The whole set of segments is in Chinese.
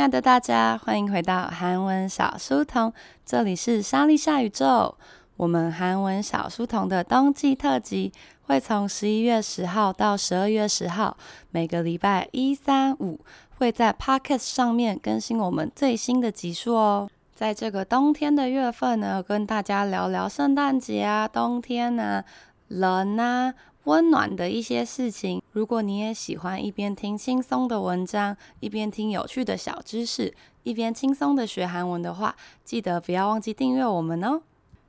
亲爱的大家，欢迎回到韩文小书童，这里是莎莉夏宇宙。我们韩文小书童的冬季特辑会从十一月十号到十二月十号，每个礼拜一、三、五会在 Podcast 上面更新我们最新的集数哦。在这个冬天的月份呢，跟大家聊聊圣诞节啊、冬天啊、冷啊。温暖的一些事情。如果你也喜欢一边听轻松的文章，一边听有趣的小知识，一边轻松的学韩文的话，记得不要忘记订阅我们哦。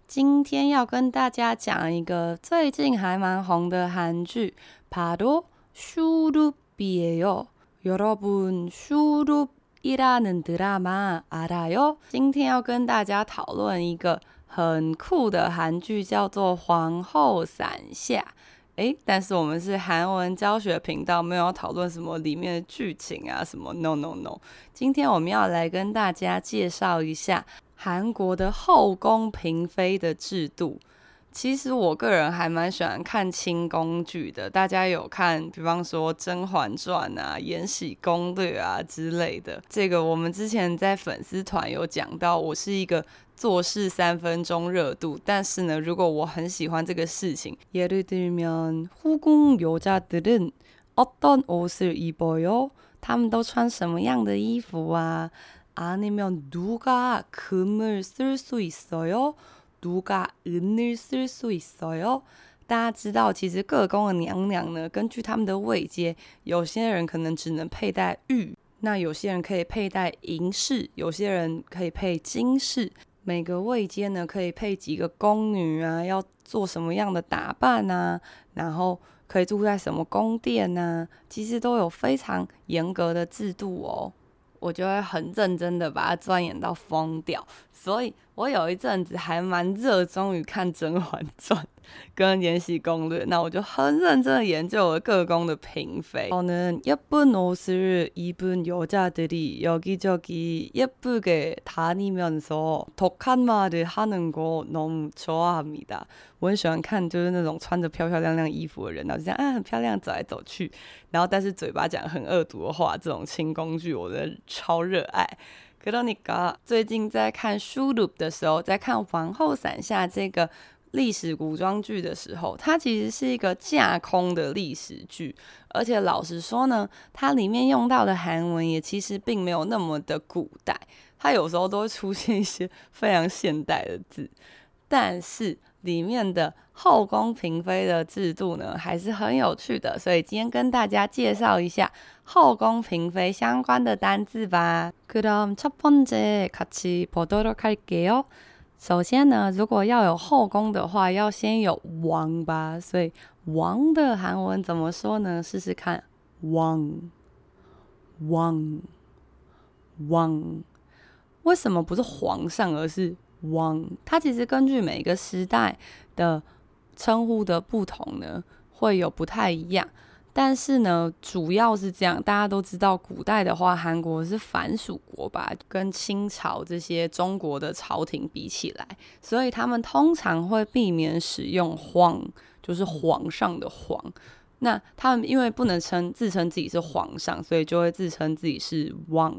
今天要跟大家讲一个最近还蛮红的韩剧，바로슈룹이에요여러분슈룹이라는드라마알아요？今天要跟大家讨论一个很酷的韩剧，叫做《皇后伞下》。 诶，但是我们是韩文教学频道，没有要讨论什么里面的剧情啊，什么 no no no。今天我们要来跟大家介绍一下韩国的后宫嫔妃的制度。其实我个人还蛮喜欢看清宫剧的，大家有看，比方说《甄嬛传》啊，《延禧攻略》啊之类的。这个我们之前在粉丝团有讲到，我是一个。做事三分钟热度，但是呢，如果我很喜欢这个事情，예를들면후궁여자들은어떤옷을입어요？他们都穿什么样的衣服啊？아니면누가금을쓸수있어요누가은을쓸수있어요？大家知道，其实各宫的娘娘呢，根据他们的位阶，有些人可能只能佩戴玉，那有些人可以佩戴银饰，有些人可以配金饰。 每个位阶呢，可以配几个宫女啊？要做什么样的打扮啊？然后可以住在什么宫殿啊？其实都有非常严格的制度哦。我就会很认真的把它钻研到疯掉。所以我有一阵子还蛮热衷于看《甄嬛传》。跟《延禧攻略》，那我就很认真的研究了各宫的嫔妃。저는예쁜옷을입은여자들이여기저기예쁘게다니면서독한말을하는거너무좋아합니다。我很喜欢看，就是那种穿着漂漂亮亮衣服的人，然后就这样啊，很漂亮走来走去，然后但是嘴巴讲很恶毒的话，这种清宫剧我真的超热爱。 格罗尼格最近在看书录的时候在看皇后伞下这个历史古装剧的时候它其实是一个架空的历史剧。而且老实说呢它里面用到的韩文也其实并没有那么的古代它有时候都会出现一些非常现代的字。但是里面的后宫嫔妃的制度呢，还是很有趣的，所以今天跟大家介绍一下后宫嫔妃相关的单字吧。그럼첫번째같이보도록할게요。首先呢，如果要有后宫的话，要先有王吧，所以王的韩文怎么说呢？试试看，王，王，王。为什么不是皇上，而是 王？它其实根据每个时代的称呼的不同呢，会有不太一样。但是呢，主要是这样，大家都知道，古代的话，韩国是藩属国吧，跟清朝这些中国的朝廷比起来，所以他们通常会避免使用“皇”，就是皇上的“皇”。那他们因为不能称自称自己是皇上，所以就会自称自己是“王”。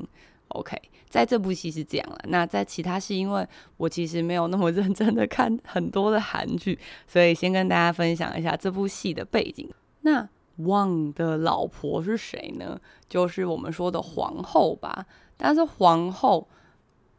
OK，在这部戏是这样了。那在其他戏，因为我其实没有那么认真的看很多的韩剧，所以先跟大家分享一下这部戏的背景。那王的老婆是谁呢？就是我们说的皇后吧。但是皇后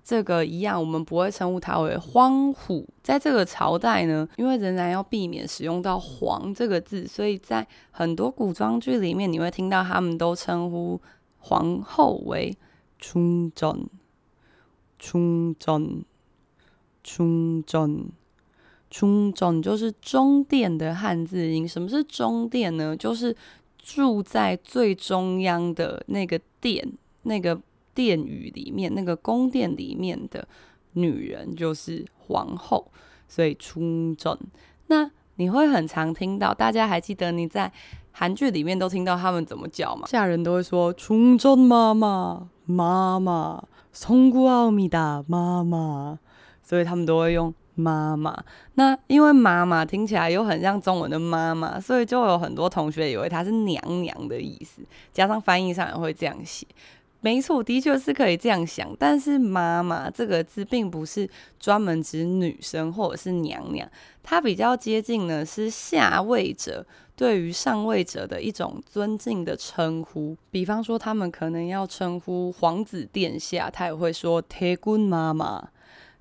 这个一样，我们不会称呼她为皇虎。在这个朝代呢，因为仍然要避免使用到“皇”这个字，所以在很多古装剧里面，你会听到他们都称呼皇后为“ 충전”、“충전”、“충전”。충전就是中殿的汉字音。什么是中殿呢？就是住在最中央的那个殿、那个殿宇里面、那个宫殿里面的女人，就是皇后。所以충전。那你会很常听到，大家还记得你在 韩剧里面都听到他们怎么叫嘛。下人都会说琼州妈妈妈妈松姑奥米达妈妈所以他们都会用妈妈那因为妈妈听起来又很像中文的妈妈所以就有很多同学以为她是娘娘的意思加上翻译上也会这样写。没错，的确是可以这样想。但是“妈妈”这个字并不是专门指女生或者是娘娘，它比较接近呢是下位者对于上位者的一种尊敬的称呼。比方说，他们可能要称呼皇子殿下，他也会说“铁棍妈妈”。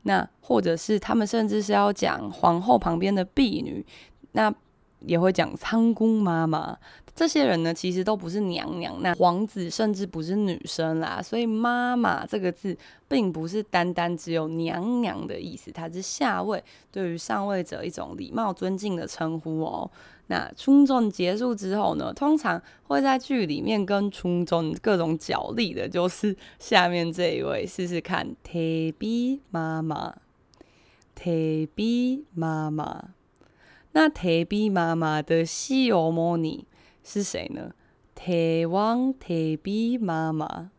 那或者是他们甚至是要讲皇后旁边的婢女，那也会讲“仓公妈妈”。这些人呢，其实都不是娘娘，那皇子甚至不是女生啦，所以妈妈这个字并不是单单只有娘娘的意思，它是下位对于上位者一种礼貌尊敬的称呼哦。那春种结束之后呢，通常会在剧里面跟春种各种角力的，就是下面这一位，试试看，铁臂妈妈，铁臂妈妈，那铁臂妈妈的西游模拟。是谁呢？铁王铁臂妈妈，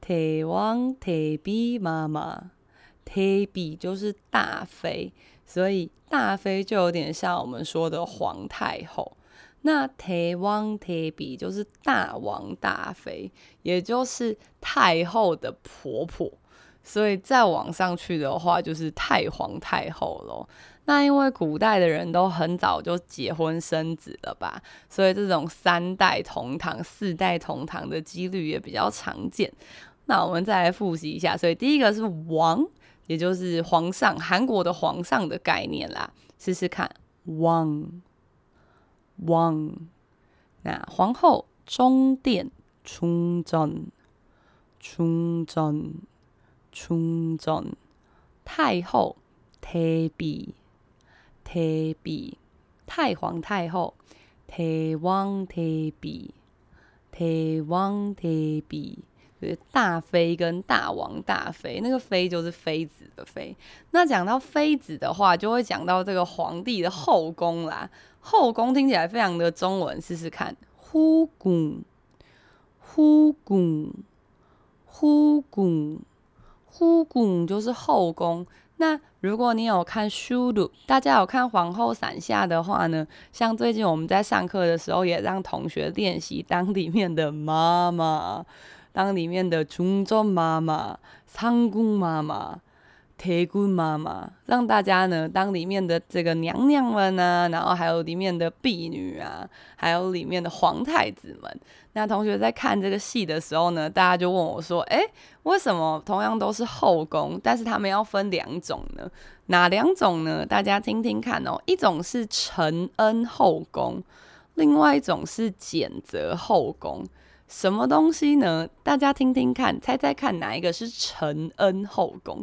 铁王铁臂妈妈，铁臂就是大妃，所以大妃就有点像我们说的皇太后。那铁王铁比就是大王大妃，也就是太后的婆婆，所以再往上去的话就是太皇太后喽。那因为古代的人都很早就结婚生子了吧，所以这种三代同堂、四代同堂的几率也比较常见。那我们再来复习一下，所以第一个是王，也就是皇上，韩国的皇上的概念啦。试试看，王，王。那皇后中殿충전，충전，충전。太后태비。 提比太皇太后，提王提比，提王提比。对，大妃跟大王，大妃那个妃就是妃子的妃。那讲到妃子的话，就会讲到这个皇帝的后宫啦。后宫听起来非常的中文，试试看，呼宫，呼宫，呼宫，呼宫就是后宫。那如果你有看书读，大家有看《皇后伞下》的话呢？像最近我们在上课的时候，也让同学练习当里面的妈妈，当里面的中州妈妈、上古妈妈。铁姑妈妈让大家呢当里面的这个娘娘们啊，然后还有里面的婢女啊，还有里面的皇太子们。那同学在看这个戏的时候呢，大家就问我说：“诶，为什么同样都是后宫，但是他们要分两种呢？哪两种呢？大家听听看哦。一种是承恩后宫，另外一种是俭泽后宫。什么东西呢？大家听听看，猜猜看哪一个是承恩后宫？”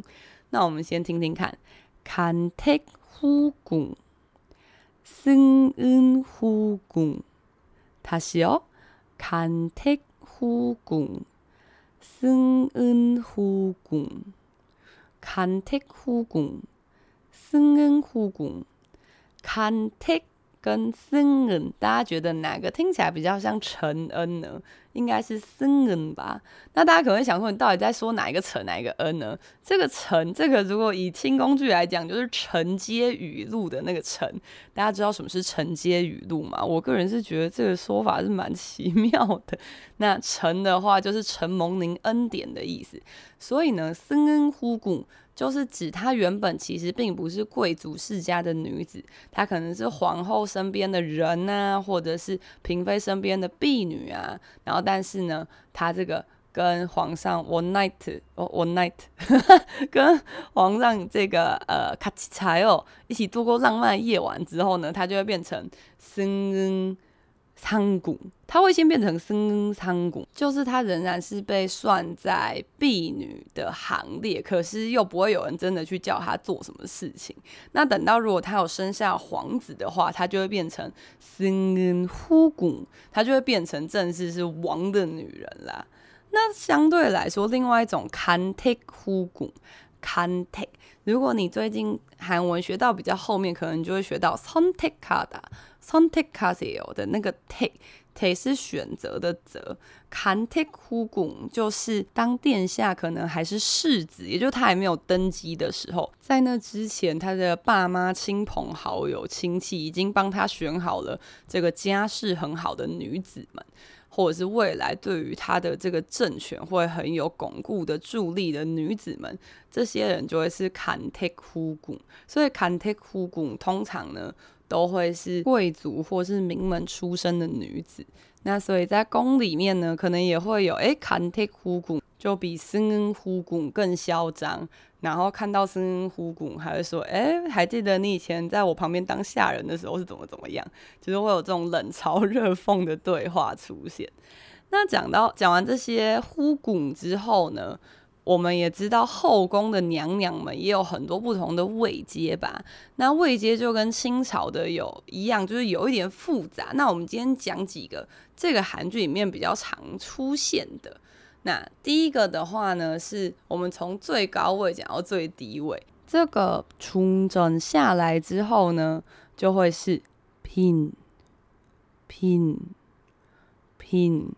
那我们先听听看，간택후궁，승은후궁，다시요간택후궁，승은후궁，간택후궁，승은후궁，간택 跟森恩，大家觉得哪个听起来比较像？陈恩呢，应该是森恩吧。那大家可能会想说，你到底在说哪一个？陈，哪一个恩呢？这个陈，这个如果以清工具来讲，就是承接语录的那个陈。大家知道什么是承接语录吗？我个人是觉得这个说法是蛮奇妙的。那陈的话，就是承蒙您恩典的意思。所以呢，森恩呼。就是指她原本其实并不是贵族世家的女子，她可能是皇后身边的人啊，或者是嫔妃身边的婢女啊。然后，但是呢，她这个跟皇上 one night 哦 one night，跟皇上这个呃卡奇才哦一起度过浪漫夜晚之后呢，她就会变成生。仓谷，她会先变成生仓谷，就是她仍然是被算在婢女的行列，可是又不会有人真的去叫她做什么事情。那等到如果她有生下皇子的话，她就会变成生呼姑，她就会变成正式是王的女人啦。那相对来说，另外一种堪忒呼姑，堪忒，如果你最近韩文学到比较后面，可能就会学到。선택하세요的那个 take take 是选择的择，간택후궁就是当殿下可能还是世子，也就他还没有登基的时候，在那之前，他的爸妈、亲朋好友、亲戚已经帮他选好了这个家世很好的女子们。 或者是未来对于他的这个政权会很有巩固的助力的女子们，这些人就会是坎特夫古。所以坎特夫古通常呢 都会是贵族或是名门出身的女子。那所以在宫里面呢，可能也会有诶，坎特夫古就比森恩夫古更嚣张。然后看到森恩夫古，还会说：“哎，还记得你以前在我旁边当下人的时候是怎么怎么样？”就是会有这种冷嘲 热讽的对话出现。那讲到讲完这些夫古之后呢，我们也知道后宫的娘娘们也有很多不同的位阶吧。那位阶就跟清朝的有一样就是有一点复杂。那我们今天讲几个这个韩剧里面比较常出现的。那第一个的话呢是我们从最高位讲到最低位。这个冲整下来之后呢就会是 pin pin pin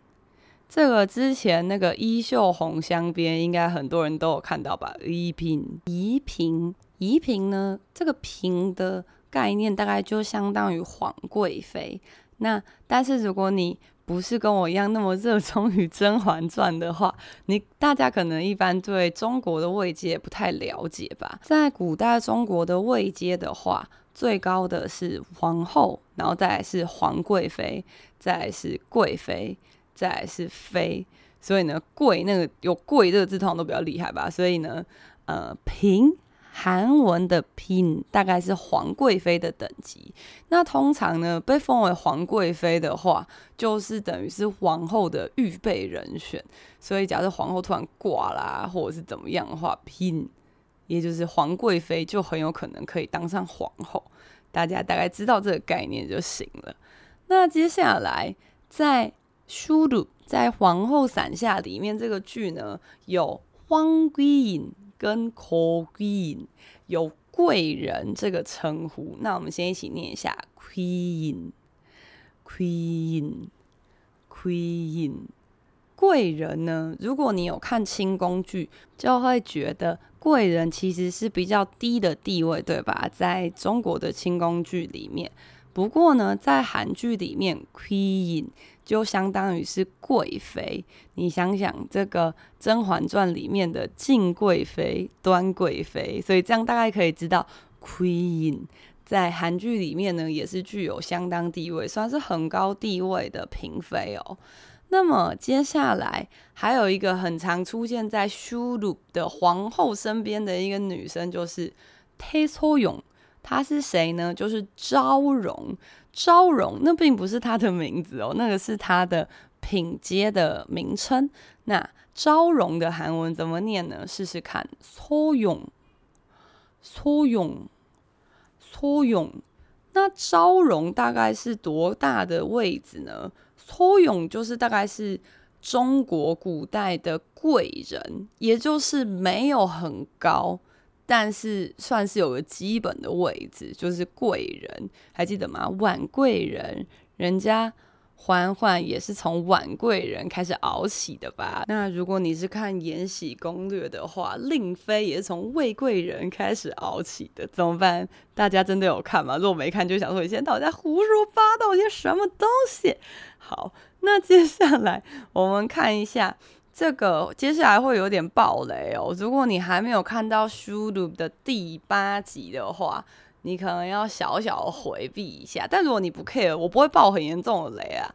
这个之前那个衣袖红镶边，应该很多人都有看到吧？宜嫔怡嫔怡嫔呢，这个嫔的概念大概就相当于皇贵妃。那但是如果你不是跟我一样那么热衷于《甄嬛传》的话，你大家可能一般对中国的位阶不太了解吧？在古代中国的位阶的话，最高的是皇后，然后再来是皇贵妃，再来是贵妃，再来是妃。所以呢，贵那个有贵这个字通常都比较厉害吧？所以呢，呃，嫔。韩文的嫔大概是皇贵妃的等级，那通常呢，被封为皇贵妃的话，就是等于是皇后的预备人选。所以，假设皇后突然挂啦，或者是怎么样的话，嫔也就是皇贵妃就很有可能可以当上皇后。大家大概知道这个概念就行了。那接下来在舒鲁在《皇后伞下》里面这个剧呢，有皇贵人跟可贵人，有贵人这个称呼。那我们先一起念一下：queen，queen，queen。贵人呢？如果你有看清宫剧，就会觉得贵人其实是比较低的地位，对吧？在中国的清宫剧里面。不过呢，在韩剧里面，queen 就相当于是贵妃。你想想，这个《甄嬛传》里面的敬贵妃、端贵妃，所以这样大概可以知道，queen 在韩剧里面呢，也是具有相当地位，算是很高地位的嫔妃哦。那么接下来还有一个很常出现在舒鲁的皇后身边的一个女生，就是 t a e s o。他是谁呢？就是昭容。昭容那并不是他的名字哦，那个是他的品阶的名称。那昭容的韩文怎么念呢？试试看，소용，소용，소용。那昭容大概是多大的位置呢？소용就是大概是中国古代的贵人，也就是没有很高。 但是算是有个基本的位置，就是贵人，还记得吗？婉贵人，人家嬛嬛也是从婉贵人开始熬起的吧？那如果你是看《延禧攻略》的话，令妃也是从魏贵人开始熬起的，怎么办？大家真的有看吗？如果没看，就想说你现在到底在胡说八道些什么东西？好，那接下来我们看一下。这个接下来会有点暴雷哦。如果你还没有看到《Shu l u 的第八集的话，你可能要小小回避一下。但如果你不 care，我不会爆很严重的雷啊。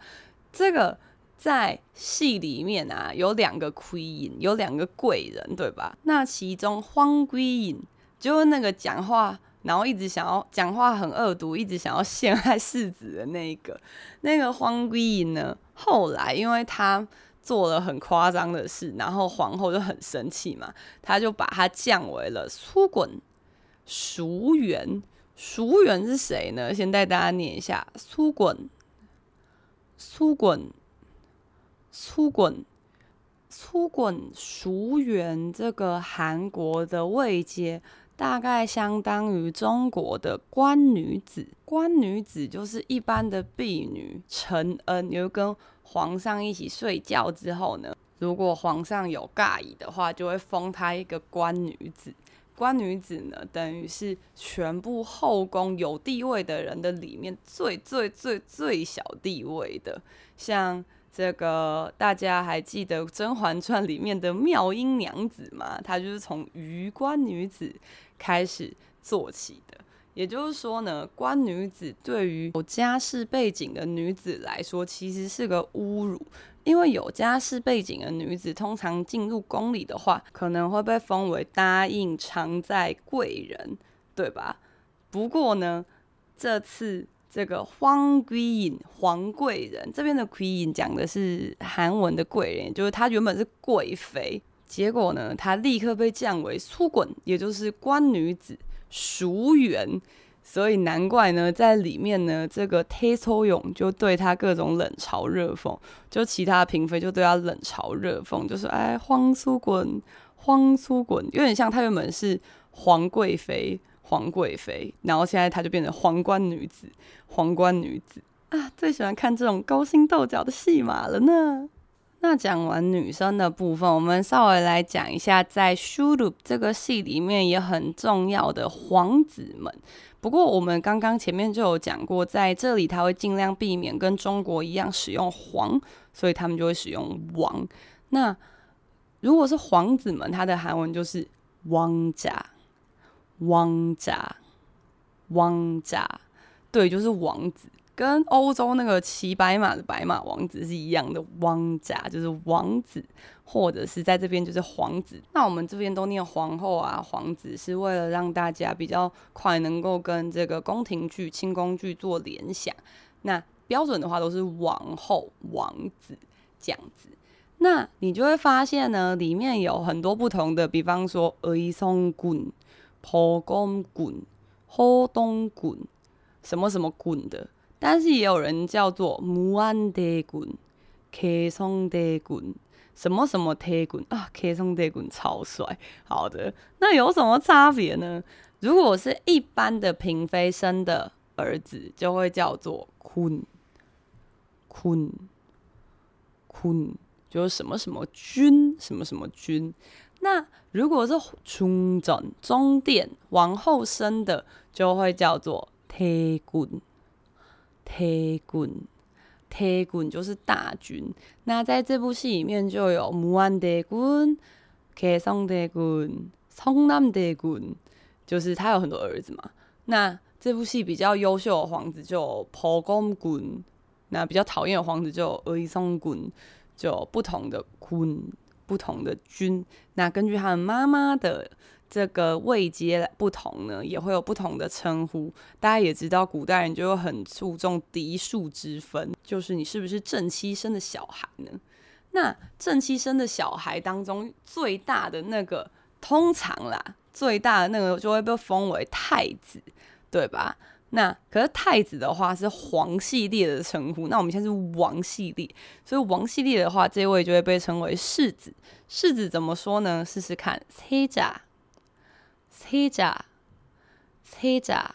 这个在戏里面啊，有两个 Queen，有两个贵人，对吧？那其中荒归隐就是那个讲话。然后一直想要讲话很恶毒，一直想要陷害世子的那一个，那个荒归隐呢？后来因为他做了很夸张的事，然后皇后就很生气嘛，她就把他降为了苏滚淑媛。淑媛是谁呢？先带大家念一下：苏滚，苏滚，苏滚，苏滚淑媛。这个韩国的位阶大概相当于中国的官女子。官女子就是一般的婢女，承恩有跟。皇上一起睡觉之后呢，如果皇上有尬意的话，就会封她一个官女子。官女子呢，等于是全部后宫有地位的人的里面最最最最小地位的。像这个大家还记得《甄嬛传》里面的妙音娘子吗？她就是从鱼官女子开始做起的。也就是说呢，官女子对于有家世背景的女子来说，其实是个侮辱。因为有家世背景的女子，通常进入宫里的话，可能会被封为答应常在贵人，对吧？不过呢，这次这个荒贵隐黄贵人，这边的贵隐讲的是韩文的贵人，就是他原本是贵妃，结果呢，她立刻被降为粗滚，也就是官女子、熟媛，所以难怪呢，在里面呢，这个忒抽勇就对他各种冷嘲热讽，就其他嫔妃就对他冷嘲热讽，就是哎，荒粗滚，荒粗滚，有点像他原本是皇贵妃。皇贵妃，然后现在她就变成皇冠女子，皇冠女子啊，最喜欢看这种勾心斗角的戏码了呢。那讲完女生的部分，我们稍微来讲一下，在《슈룹》这个戏里面也很重要的皇子们。不过我们刚刚前面就有讲过，在这里他会尽量避免跟中国一样使用“皇”，所以他们就会使用“王”。那如果是皇子们，他的韩文就是“王家”，“汪炸汪炸对就是王子。跟欧洲那个骑白马的白马王子是一样的汪炸就是王子或者是在这边就是皇子。那我们这边都念皇后啊皇子是为了让大家比较快能够跟这个宫廷剧清宫剧做联想。那标准的话都是王后王子这样子。那你就会发现呢里面有很多不同的比方说 ai 松棍蒲公棍、火冬棍、什么什么棍的，但是也有人叫做木安德棍、溪松德棍、什么什么铁棍啊，溪松德棍超帅。好的，那有什么差别呢？如果是一般的嫔妃生的儿子，就会叫做坤坤坤，就是什么什么君，什么什么君。那如果是中正、中殿王后生的，就会叫做태군。태군，태군就是大军。那在这部戏里面就有무한대군、개성대군、성남대군，就是他有很多儿子嘛。那这部戏比较优秀的皇子就有보검 군， 那比较讨厌的皇子就有의성 군，就有不同的군， 不同的军。那根据他们妈妈的。这个位阶不同呢，也会有不同的称呼。大家也知道，古代人就会很注重嫡庶之分，就是你是不是正妻生的小孩呢？那正妻生的小孩当中最大的那个，通常啦，最大的那个就会被封为太子，对吧？那可是太子的话是皇系列的称呼，那我们现在是王系列，所以王系列的话，这位就会被称为世子。世子怎么说呢？试试看，세 자。 黑甲，黑甲，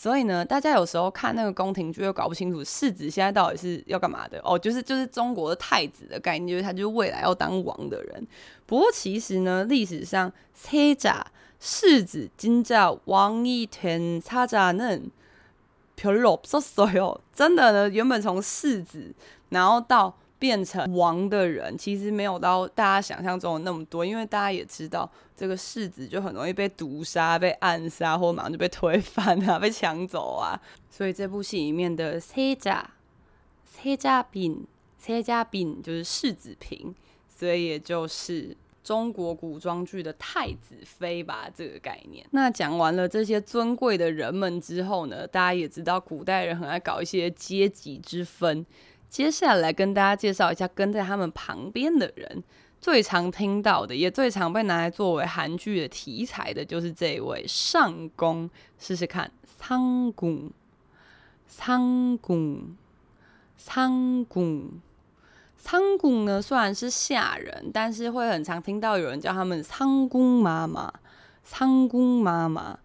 所以呢，大家有时候看那个宫廷剧又搞不清楚世子现在到底是要干嘛的哦，就是就是中国的太子的概念，就是他就是未来要当王的人。不过其实呢，历史上黑甲世子真正王一天差자는별로없었어요，真的呢，原本从世子然后到。 变成王的人其实没有到大家想象中的那么多，因为大家也知道这个世子就很容易被毒杀、被暗杀，或马上就被推翻啊、被抢走啊。所以这部戏里面的세자、세자 빈、세자 빈就是世子嫔，所以也就是中国古装剧的太子妃吧，这个概念。那讲完了这些尊贵的人们之后呢，大家也知道古代人很爱搞一些阶级之分。 接下来跟大家介绍一下跟在他们旁边的人，最常听到的，也最常被拿来作为韩剧的题材的，就是这一位上宫。试试看，상궁，상궁，상궁，상궁呢，虽然是下人，但是会很常听到有人叫他们상궁妈妈，상궁妈妈。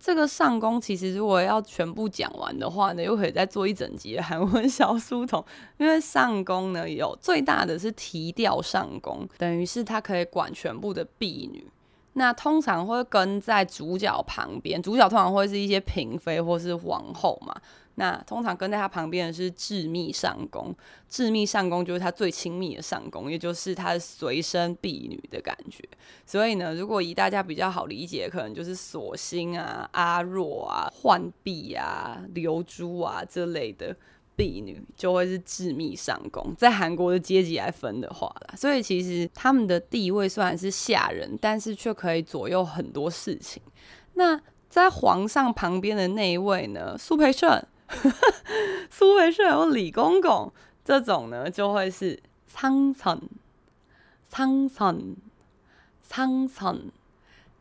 这个上宫其实如果要全部讲完的话呢，又可以再做一整集的韩文小书童。因为上宫呢，有最大的是提调上宫，等于是他可以管全部的婢女。那通常会跟在主角旁边，主角通常会是一些嫔妃或是皇后嘛。那通常跟在他旁边的是致密上宫，致密上宫就是他最亲密的上宫，也就是他随身婢女的感觉。所以呢，如果以大家比较好理解，可能就是索心啊、阿若啊、浣碧啊、流珠啊这类的。婢女就会是致密上宫，在韩国的阶级来分的话啦，所以其实他们的地位虽然是下人，但是却可以左右很多事情。那在皇上旁边的那一位呢，苏培盛、苏培盛或李公公这种呢，就会是상선、상선、상선。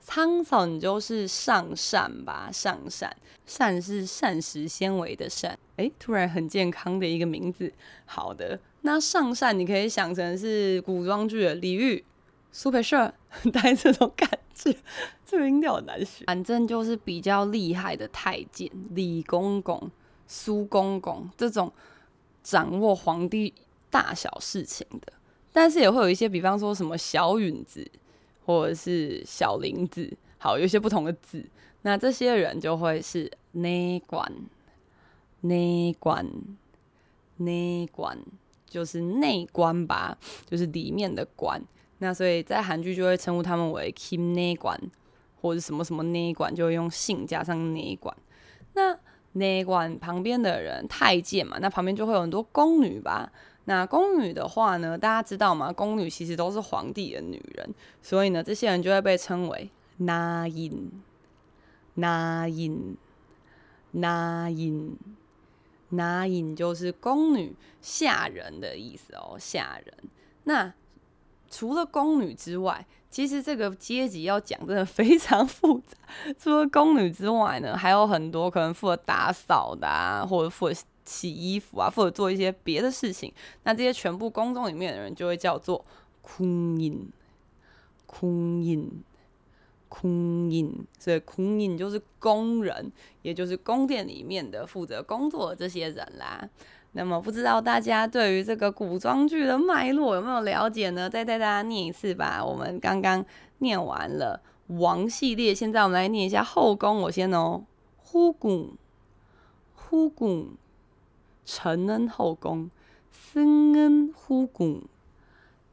苍草，你就是上善吧？上善，善是膳食纤维的膳。诶，突然很健康的一个名字。好的，那上善你可以想成是古装剧的李玉、苏培盛，大概这种感觉。这个音调很难学。反正就是比较厉害的太监，李公公、 苏公公这种掌握皇帝大小事情的。但是也会有一些，比方说什么小允子。或者是小林子，好，有些不同的字，那这些人就会是内官，内官，内官，就是内官吧，就是里面的官。那所以在韩剧就会称呼他们为 Kim 内官，或者什么什么内官，就会用姓加上内官。那内官旁边的人太监嘛，那旁边就会有很多宫女吧。那宫女的话呢，大家知道吗？宫女其实都是皇帝的女人，所以呢，这些人就会被称为拿印、拿印、拿印、拿印，就是宫女下人的意思哦，下人。那除了宫女之外，其实这个阶级要讲真的非常复杂。除了宫女之外呢，还有很多可能负责打扫的啊，或者负责。洗衣服啊，或者做一些别的事情，那这些全部宫中里面的人就会叫做空印，空印，空印。所以空印就是工人，也就是宫殿里面的负责工作的这些人啦。那么不知道大家对于这个古装剧的脉络有没有了解呢？再带大家念一次吧。我们刚刚念完了王系列，现在我们来念一下后宫。我先哦，呼拱呼拱，承恩后宫，森恩呼拱，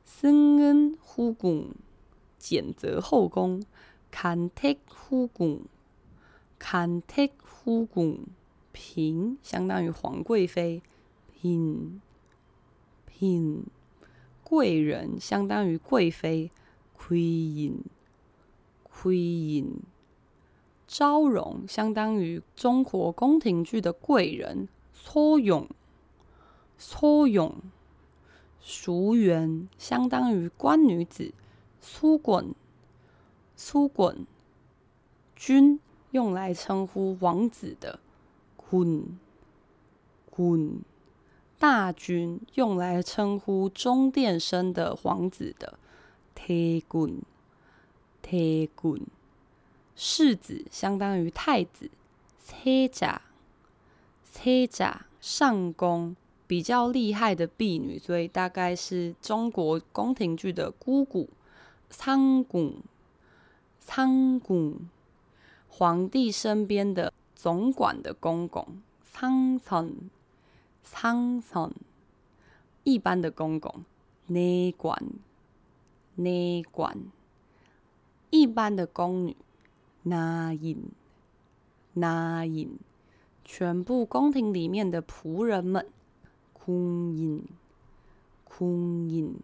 森恩呼拱，简泽后宫，坎特呼拱，坎特呼拱，嫔相当于皇贵妃。嫔，嫔，贵人相当于贵妃，，queen queen，，昭容相当于中国宫廷剧的贵人。搓勇，搓勇，淑媛相当于官女子，苏滚，苏滚，君用来称呼王子的，君，君，大军用来称呼中殿生的皇子的铁棍铁棍世子相当于太子车甲车甲上宫比较厉害的婢女所以大概是中国宫廷剧的姑姑仓拱仓拱皇帝身边的总管的公公仓臣臣，仓臣，一般的公公。内官，内官，一般的宫女。拿印，拿印。全部宫廷里面的仆人们，궁 인， 궁 인。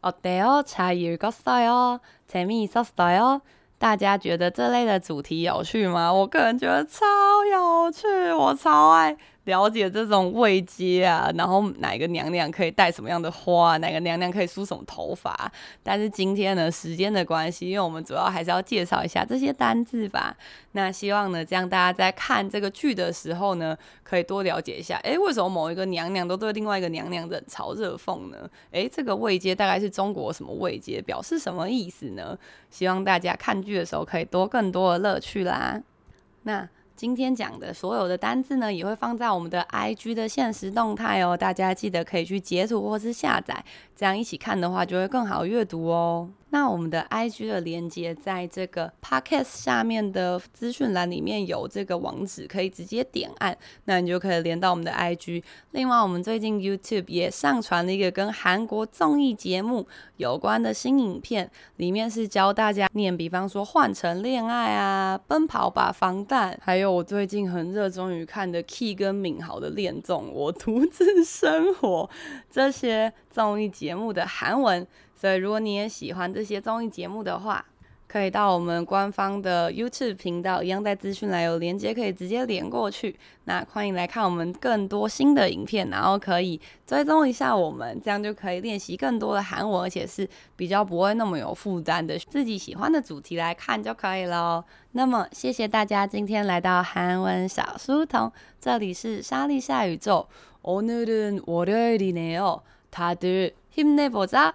어때요？잘읽었어요？ 재미있었어요？大家觉得这类的主题有趣吗？我个人觉得超有趣，我超爱。 了解这种位阶啊，然后哪个娘娘可以戴什么样的花，哪个娘娘可以梳什么头发。但是今天呢，时间的关系，因为我们主要还是要介绍一下这些单字吧。那希望呢，这样大家在看这个剧的时候呢，可以多了解一下。诶，为什么某一个娘娘都对另外一个娘娘冷嘲热讽呢？诶，这个位阶大概是中国什么位阶，表示什么意思呢？希望大家看剧的时候可以多更多的乐趣啦。那。今天讲的所有的单字呢，也会放在我们的 IG 的限时动态哦，大家记得可以去截图或是下载，这样一起看的话就会更好阅读哦。那我们的 IG 的连接在这个 Podcast 下面的资讯栏里面有这个网址，可以直接点按，那你就可以连到我们的 IG。另外，我们最近 YouTube 也上传了一个跟韩国综艺节目有关的新影片，里面是教大家念，比方说换乘恋爱啊、奔跑吧防弹，还有我最近很热衷于看的 Key 跟敏豪的恋综《我独自生活》这些综艺节目的韩文。所以，如果你也喜欢这些综艺节目的话，可以到我们官方的 YouTube 频道，一样在资讯栏有连接，可以直接连过去。那欢迎来看我们更多新的影片，然后可以追踪一下我们，这样就可以练习更多的韩文，而且是比较不会那么有负担的，自己喜欢的主题来看就可以了。那么，谢谢大家今天来到韩文小书童，这里是莎莉夏宇宙。오늘은 월요일이네요，다들 힘내보자。